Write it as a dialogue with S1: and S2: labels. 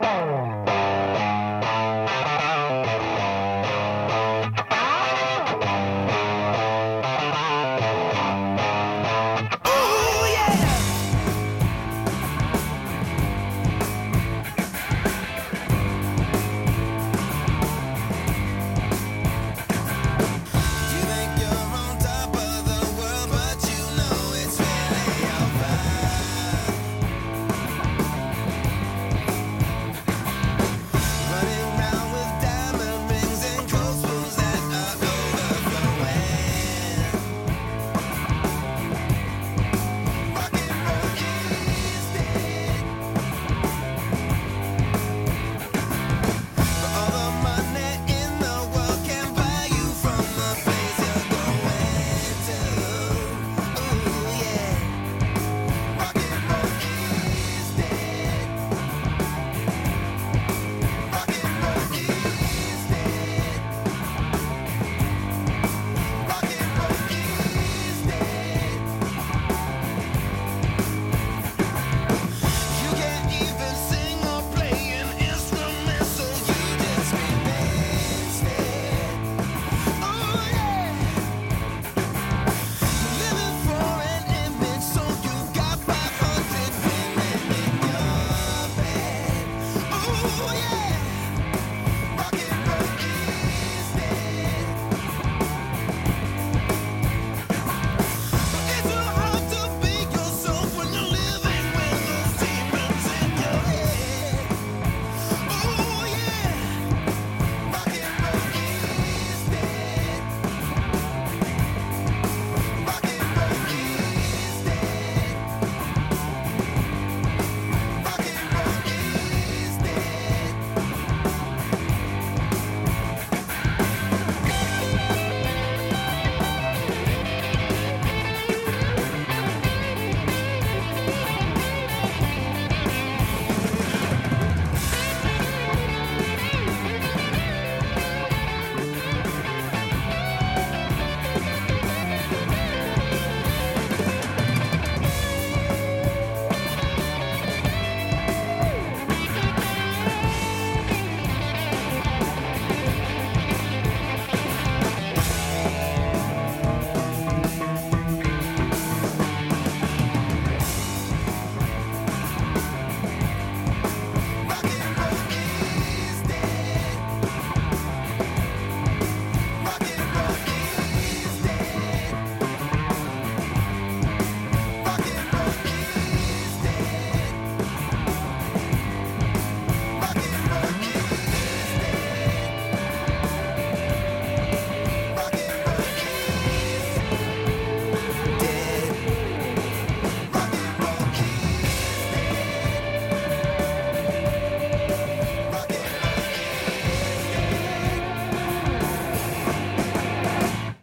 S1: Oh.